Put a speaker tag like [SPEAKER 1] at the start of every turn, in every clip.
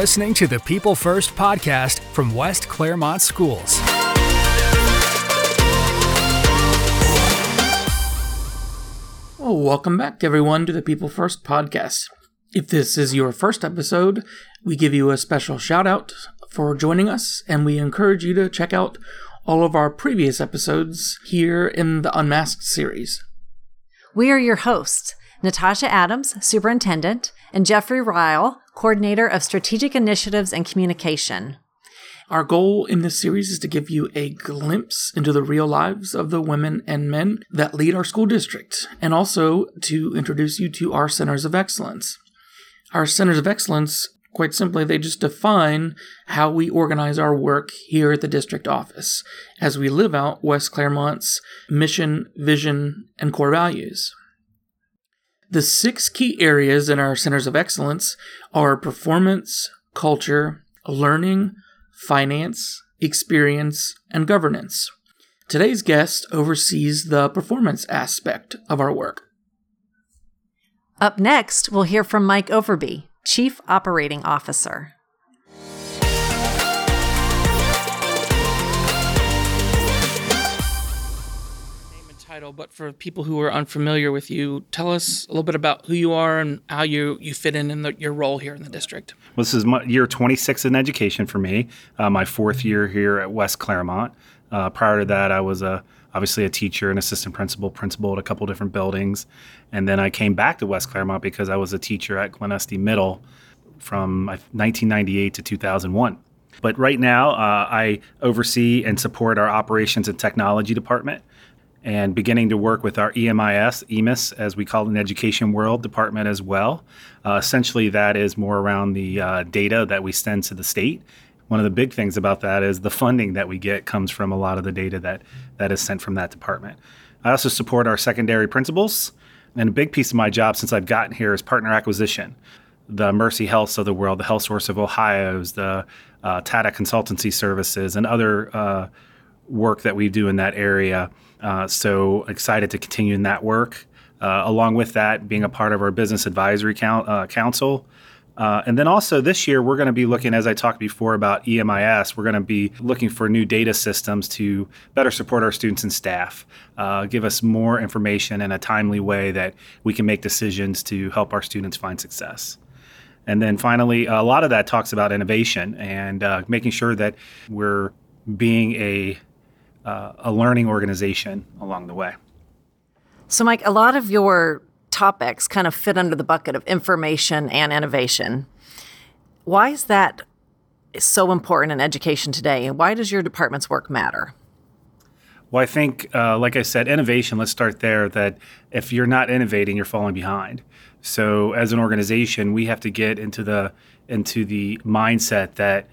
[SPEAKER 1] listening to the People First podcast from West Clermont Schools.
[SPEAKER 2] Oh, welcome back, everyone, to the People First podcast. If this is your first episode, we give you a special shout out for joining us, and we encourage you to check out all of our previous episodes here in the Unmasked series.
[SPEAKER 3] We are your hosts, Natasha Adams, Superintendent, and Jeffrey Ryle, Coordinator of Strategic Initiatives and Communication.
[SPEAKER 2] Our goal in this series is to give you a glimpse into the real lives of the women and men that lead our school district, and also to introduce you to our centers of excellence. Our centers of excellence, quite simply, they just define how we organize our work here at the district office as we live out West Clermont's mission, vision, and core values. The six key areas in our centers of excellence are performance, culture, learning, finance, experience, and governance. Today's guest oversees the performance aspect of our work.
[SPEAKER 3] Up next, we'll hear from Mike Overby, Chief Operating Officer.
[SPEAKER 2] Title, but for people who are unfamiliar with you, tell us a little bit about who you are and how you, you fit in in the, your role here in the district.
[SPEAKER 4] Well, this is my, year 26 in education for me, uh, my fourth year here at West Clermont. Uh, prior to that, I was a obviously a teacher, an assistant principal, principal at a couple different buildings, and then I came back to West Clermont because I was a teacher at Glen Este Middle from 1998 to 2001. But right now, uh, I oversee and support our operations and technology department and beginning to work with our EMIS, EMIS, as we call it in education world department as well. Uh, essentially, that is more around the uh, data that we send to the state. One of the big things about that is the funding that we get comes from a lot of the data that, that is sent from that department. I also support our secondary principals, and a big piece of my job since I've gotten here is partner acquisition. The Mercy Healths of the world, the Health Source of Ohio's, the uh, Tata Consultancy Services, and other uh, work that we do in that area. Uh, so excited to continue in that work. Uh, along with that, being a part of our business advisory count, uh, council. Uh, and then also this year, we're going to be looking, as I talked before about EMIS, we're going to be looking for new data systems to better support our students and staff, give us more information in a timely way that we can make decisions to help our students find success. And then finally, a lot of that talks about innovation and uh, making sure that we're being a uh, a learning organization along the way.
[SPEAKER 3] So, Mike, a lot of your topics kind of fit under the bucket of information and innovation. Why is that so important in education today, and why does your department's work matter?
[SPEAKER 4] Well, I think, uh, like I said, innovation, let's start there, that if you're not innovating, you're falling behind. So as an organization, we have to get into the into the mindset that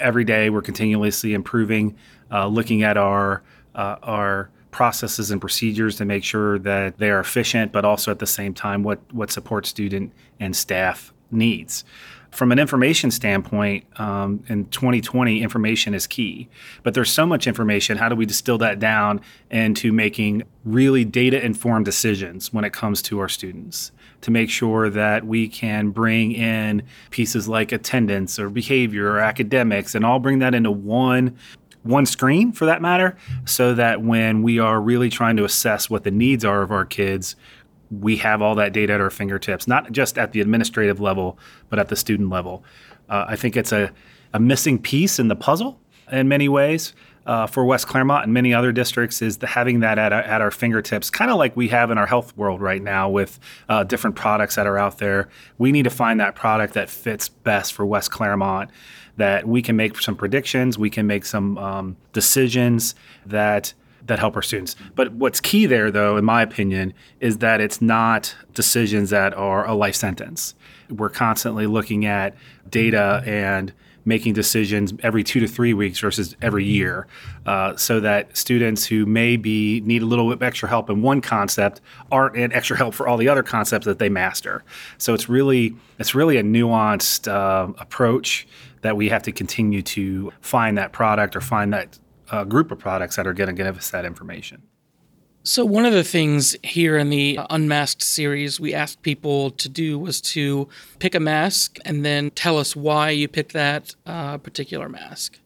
[SPEAKER 4] every day we're continuously improving, uh, looking at our uh, our processes and procedures to make sure that they are efficient, but also at the same time what what support student and staff needs. From an information standpoint, um, in 2020, information is key. But there's so much information. How do we distill that down into making really data informed decisions when it comes to our students? To make sure that we can bring in pieces like attendance or behavior or academics and all bring that into one one screen for that matter, so that when we are really trying to assess what the needs are of our kids, we have all that data at our fingertips, not just at the administrative level, but at the student level. Uh, I think it's a, a missing piece in the puzzle in many ways. Uh, for West Clermont and many other districts is the, having that at, at our fingertips, kind of like we have in our health world right now with uh, different products that are out there. We need to find that product that fits best for West Clermont, that we can make some predictions, we can make some um, decisions that that help our students. But what's key there, though, in my opinion, is that it's not decisions that are a life sentence. We're constantly looking at data and making decisions every two to three weeks versus every year, uh, so that students who maybe need a little bit extra help in one concept aren't in extra help for all the other concepts that they master. So it's really it's really a nuanced uh, approach that we have to continue to find that product or find that uh, group of products that are going to give us that information.
[SPEAKER 2] So, one of the things here in the Unmasked series we asked people to do was to pick a mask and then tell us why you picked that uh, particular mask.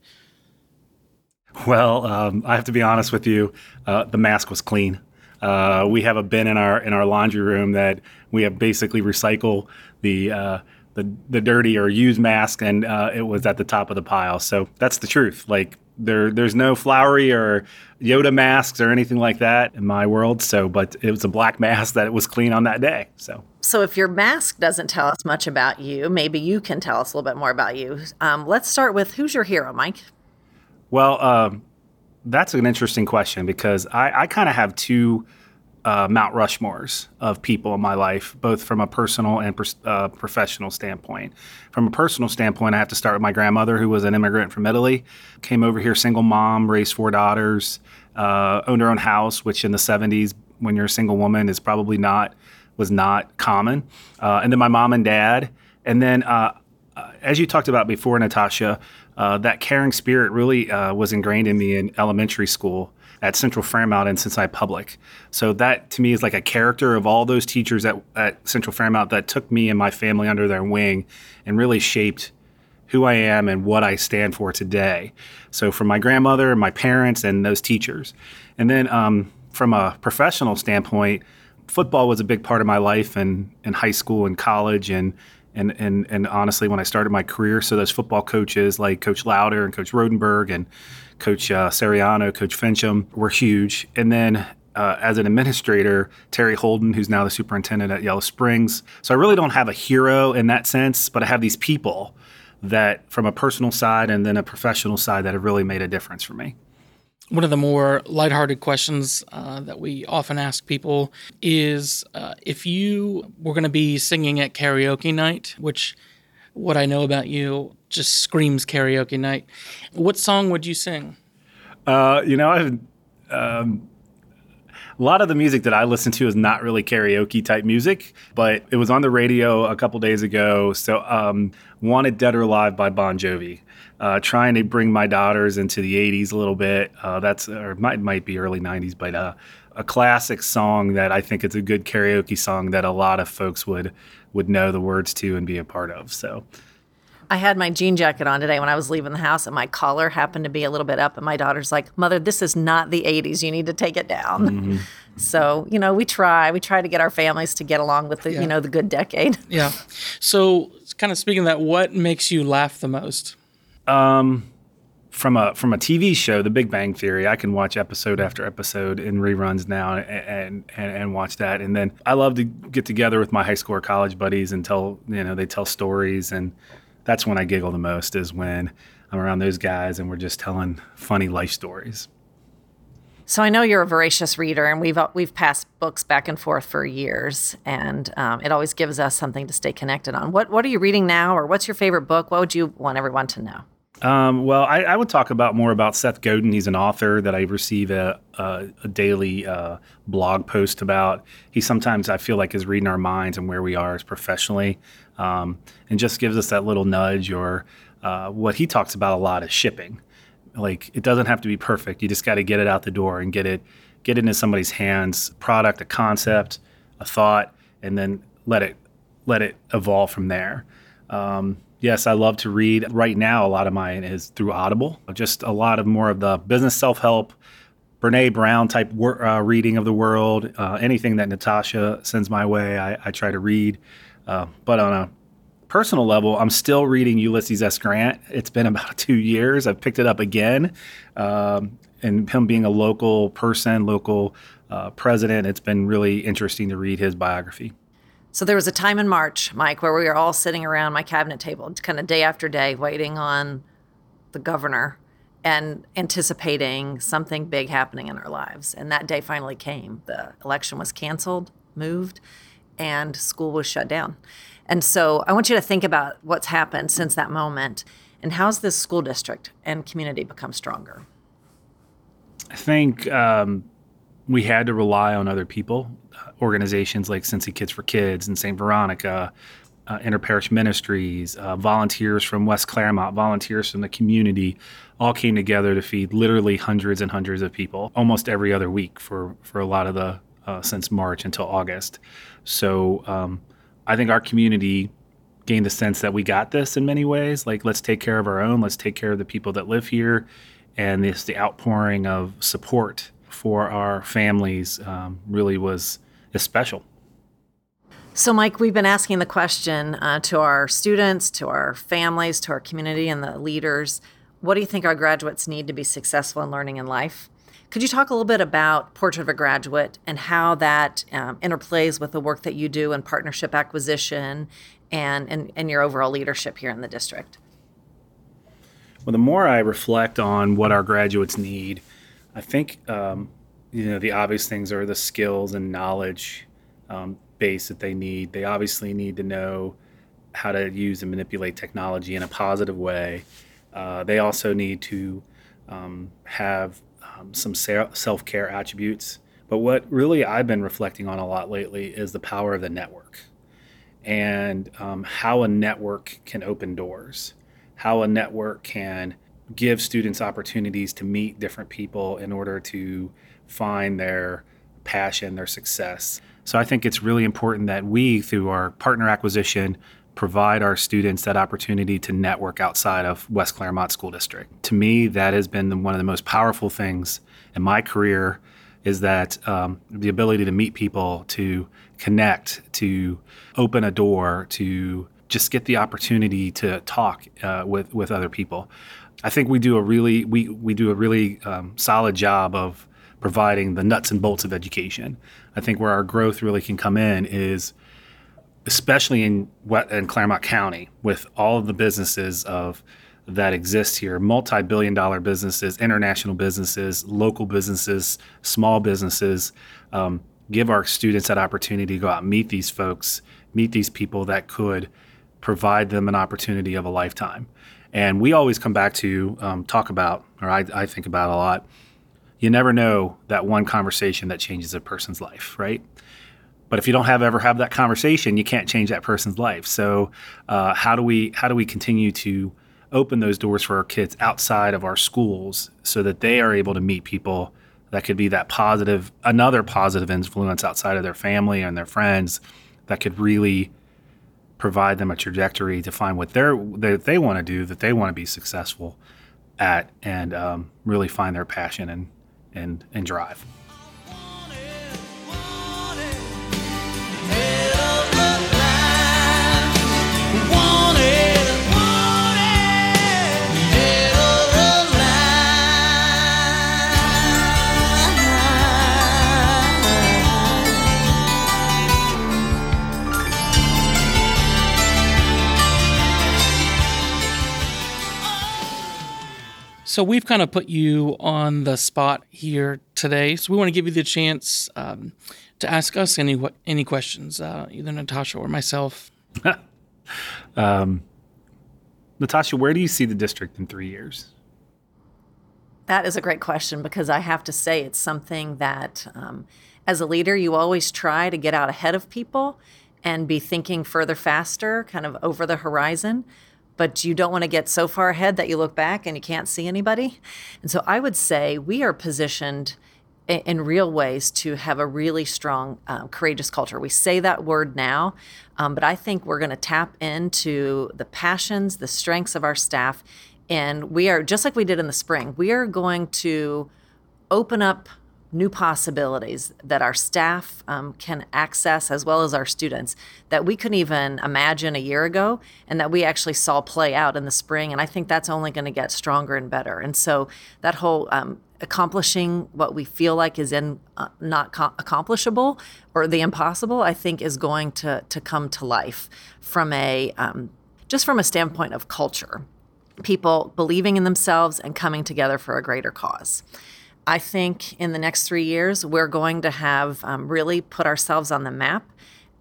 [SPEAKER 4] Well, um, I have to be honest with you. Uh, the mask was clean. Uh, we have a bin in our in our laundry room that we have basically recycle the uh, the the dirty or used mask, and uh, it was at the top of the pile. So that's the truth. Like there there's no flowery or Yoda masks or anything like that in my world. So, but it was a black mask that it was clean on that day. So.
[SPEAKER 3] So, if your mask doesn't tell us much about you, maybe you can tell us a little bit more about you. Um, let's start with who's your hero, Mike?
[SPEAKER 4] Well, um, that's an interesting question because I, I kind of have two uh, Mount Rushmores of people in my life, both from a personal and uh, professional standpoint. From a personal standpoint, I have to start with my grandmother, who was an immigrant from Italy, came over here, single mom, raised four daughters, uh, owned her own house, which in the 70s, when you're a single woman, is probably not was not common. Uh, and then my mom and dad, and then uh, uh, as you talked about before, Natasha, that caring spirit really was ingrained in me in elementary school at Central Fairmount and Cincinnati Public. So that to me is like a character of all those teachers at, at Central Fairmount that took me and my family under their wing and really shaped who I am and what I stand for today. So from my grandmother, my parents, and those teachers. And then um, from a professional standpoint, football was a big part of my life and in high school and college and and and and honestly when I started my career so those football coaches like coach Lauder and coach Rodenberg and Coach uh, Sariano, Coach Fincham were huge. And then uh, as an administrator, Terri Holden, who's now the superintendent at Yellow Springs. So I really don't have a hero in that sense, but I have these people that, from a personal side and then a professional side, that have really made a difference for me.
[SPEAKER 2] One of the more lighthearted questions uh, that we often ask people is uh, if you were going to be singing at karaoke night, which what I know about you just screams karaoke night. What song would you sing?
[SPEAKER 4] Uh, you know, I've, um, a lot of the music that I listen to is not really karaoke type music, but it was on the radio a couple days ago. So, um, "Wanted Dead or Alive" by Bon Jovi. Uh, trying to bring my daughters into the '80s a little bit. Uh, that's or might might be early '90s, but uh, a classic song that I think it's a good karaoke song that a lot of folks would would know the words to and be a part of. So.
[SPEAKER 3] I had my jean jacket on today when I was leaving the house, and my collar happened to be a little bit up. And my daughter's like, "Mother, this is not the '80s. You need to take it down." Mm-hmm. So you know, we try. We try to get our families to get along with the yeah. you know the good decade.
[SPEAKER 2] Yeah. So, kind of speaking of that, what makes you laugh the most?
[SPEAKER 4] Um, from a from a TV show, The Big Bang Theory, I can watch episode after episode in reruns now and, and and watch that. And then I love to get together with my high school or college buddies and tell you know they tell stories, and that's when I giggle the most is when I'm around those guys and we're just telling funny life stories.
[SPEAKER 3] So I know you're a voracious reader, and we've we've passed books back and forth for years, and um, it always gives us something to stay connected on. What what are you reading now, or what's your favorite book? What would you want everyone to know?
[SPEAKER 4] Um, well, I, I, would talk about more about Seth Godin. He's an author that I receive a, a, a daily uh, blog post about. He sometimes I feel like is reading our minds and where we are as professionally, um, and just gives us that little nudge. Or uh, what he talks about a lot is shipping. Like it doesn't have to be perfect. You just got to get it out the door and get it get it into somebody's hands. Product, a concept, a thought, and then let it let it evolve from there. Um, Yes, I love to read. Right now, a lot of mine is through Audible. Just a lot of more of the business self help, Brene Brown type wor- uh, reading of the world. Uh, anything that Natasha sends my way, I, I try to read. Uh, but on a personal level, I'm still reading Ulysses S. Grant. It's been about two years. I've picked it up again. Um, and him being a local person, local uh, president, it's been really interesting to read his biography.
[SPEAKER 3] So there was a time in March, Mike, where we were all sitting around my cabinet table, kind of day after day, waiting on the governor and anticipating something big happening in our lives. And that day finally came. The election was canceled, moved, and school was shut down. And so I want you to think about what's happened since that moment and how's this school district and community become stronger?
[SPEAKER 4] I think um, we had to rely on other people organizations like Cincy Kids for Kids and St. Veronica, uh, interparish ministries, uh, volunteers from West Clermont, volunteers from the community, all came together to feed literally hundreds and hundreds of people almost every other week for, for a lot of the uh, since March until August. So um, I think our community gained the sense that we got this in many ways. Like, let's take care of our own, let's take care of the people that live here. And this, the outpouring of support for our families um, really was is special.
[SPEAKER 3] So, Mike, we've been asking the question uh, to our students, to our families, to our community, and the leaders what do you think our graduates need to be successful in learning in life? Could you talk a little bit about Portrait of a Graduate and how that um, interplays with the work that you do in partnership acquisition and, and, and your overall leadership here in the district?
[SPEAKER 4] Well, the more I reflect on what our graduates need, I think um, you know the obvious things are the skills and knowledge um, base that they need. They obviously need to know how to use and manipulate technology in a positive way uh, they also need to um, have um, some self care attributes. But what really I've been reflecting on a lot lately is the power of the network and um, how a network can open doors, how a network can give students opportunities to meet different people in order to find their passion, their success. So I think it's really important that we, through our partner acquisition, provide our students that opportunity to network outside of West Clermont School District. To me, that has been one of the most powerful things in my career is that um, the ability to meet people, to connect, to open a door, to just get the opportunity to talk uh, with with other people. I think we do a really we we do a really um, solid job of providing the nuts and bolts of education. I think where our growth really can come in is especially in in Clermont County, with all of the businesses of that exist here, multi-billion dollar businesses, international businesses, local businesses, small businesses, um, give our students that opportunity to go out and meet these folks, meet these people that could provide them an opportunity of a lifetime. And we always come back to um, talk about, or I, I think about a lot. You never know that one conversation that changes a person's life, right? But if you don't have ever have that conversation, you can't change that person's life. So uh, how do we how do we continue to open those doors for our kids outside of our schools so that they are able to meet people that could be that positive another positive influence outside of their family and their friends that could really provide them a trajectory to find what they're that they want to do that they want to be successful at and um, really find their passion and and and drive.
[SPEAKER 2] So we've kind of put you on the spot here today. So we want to give you the chance um, to ask us any any questions, uh, either Natasha or myself.
[SPEAKER 4] um, Natasha, where do you see the district in three years?
[SPEAKER 3] That is a great question because I have to say it's something that, um, as a leader, you always try to get out ahead of people and be thinking further, faster, kind of over the horizon but you don't want to get so far ahead that you look back and you can't see anybody. And so I would say we are positioned in, real ways to have a really strong, um, courageous culture. We say that word now, um, but I think we're going to tap into the passions, the strengths of our staff. And we are, just like we did in the spring, we are going to open up new possibilities that our staff um, can access as well as our students that we couldn't even imagine a year ago and that we actually saw play out in the spring and i think that's only going to get stronger and better. And so that whole um, accomplishing what we feel like is in uh, not co- accomplishable or the impossible i think is going to, to come to life from a um, just from a standpoint of culture people believing in themselves and coming together for a greater cause I think in the next three years, we're going to have um, really put ourselves on the map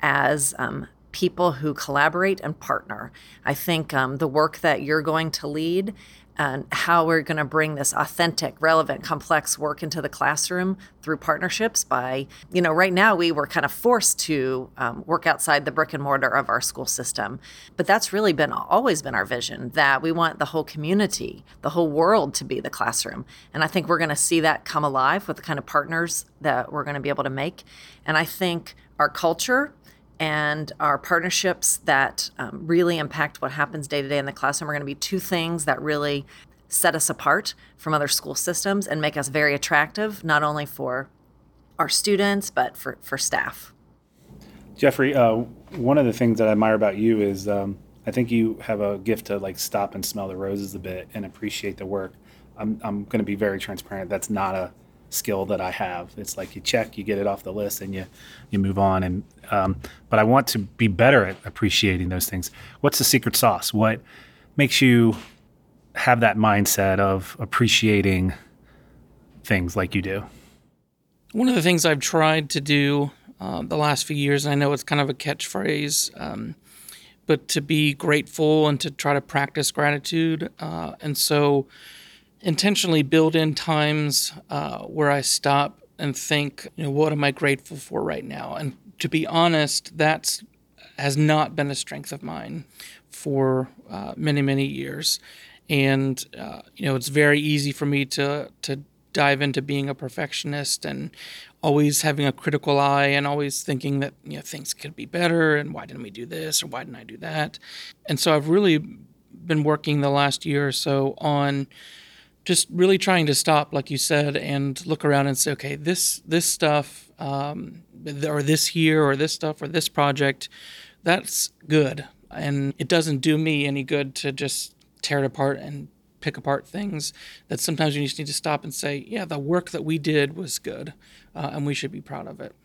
[SPEAKER 3] as um, people who collaborate and partner. I think um, the work that you're going to lead and how we're going to bring this authentic, relevant, complex work into the classroom through partnerships. By, you know, right now we were kind of forced to um, work outside the brick and mortar of our school system. But that's really been always been our vision that we want the whole community, the whole world to be the classroom. And I think we're going to see that come alive with the kind of partners that we're going to be able to make. And I think our culture and our partnerships that um, really impact what happens day to day in the classroom are going to be two things that really set us apart from other school systems and make us very attractive, not only for our students, but for, for staff.
[SPEAKER 4] Jeffrey, uh, one of the things that I admire about you is um, I think you have a gift to like stop and smell the roses a bit and appreciate the work. I'm, I'm going to be very transparent. That's not a skill that I have. It's like you check, you get it off the list, and you you move on. And um, but I want to be better at appreciating those things. What's the secret sauce? What makes you have that mindset of appreciating things like you do?
[SPEAKER 2] One of the things I've tried to do uh, the last few years, and I know it's kind of a catchphrase, um, but to be grateful and to try to practice gratitude. Uh, and so intentionally build in times uh, where I stop and think, you know, what am I grateful for right now? And to be honest, that's has not been a strength of mine for uh, many many years, and uh, you know, it's very easy for me to to dive into being a perfectionist and always having a critical eye and always thinking that you know things could be better and why didn't we do this or why didn't I do that, and so I've really been working the last year or so on just really trying to stop, like you said, and look around and say, okay, this this stuff, um, or this here, or this stuff, or this project, that's good, and it doesn't do me any good to just tear it apart and pick apart things. That sometimes you just need to stop and say, yeah, the work that we did was good, uh, and we should be proud of it.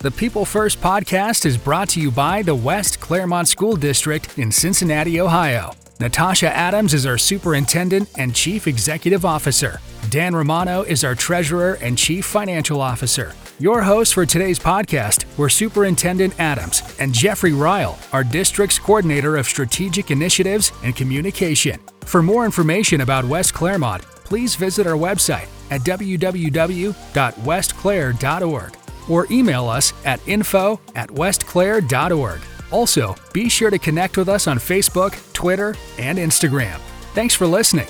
[SPEAKER 1] The People First podcast is brought to you by the West Clermont School District in Cincinnati, Ohio. Natasha Adams is our superintendent and chief executive officer. Dan Romano is our treasurer and chief financial officer. Your hosts for today's podcast were Superintendent Adams and Jeffrey Ryle, our district's coordinator of strategic initiatives and communication. For more information about West Clermont, please visit our website at www.westcler.org or email us at info at westcler.org. Also, be sure to connect with us on Facebook, Twitter, and Instagram. Thanks for listening.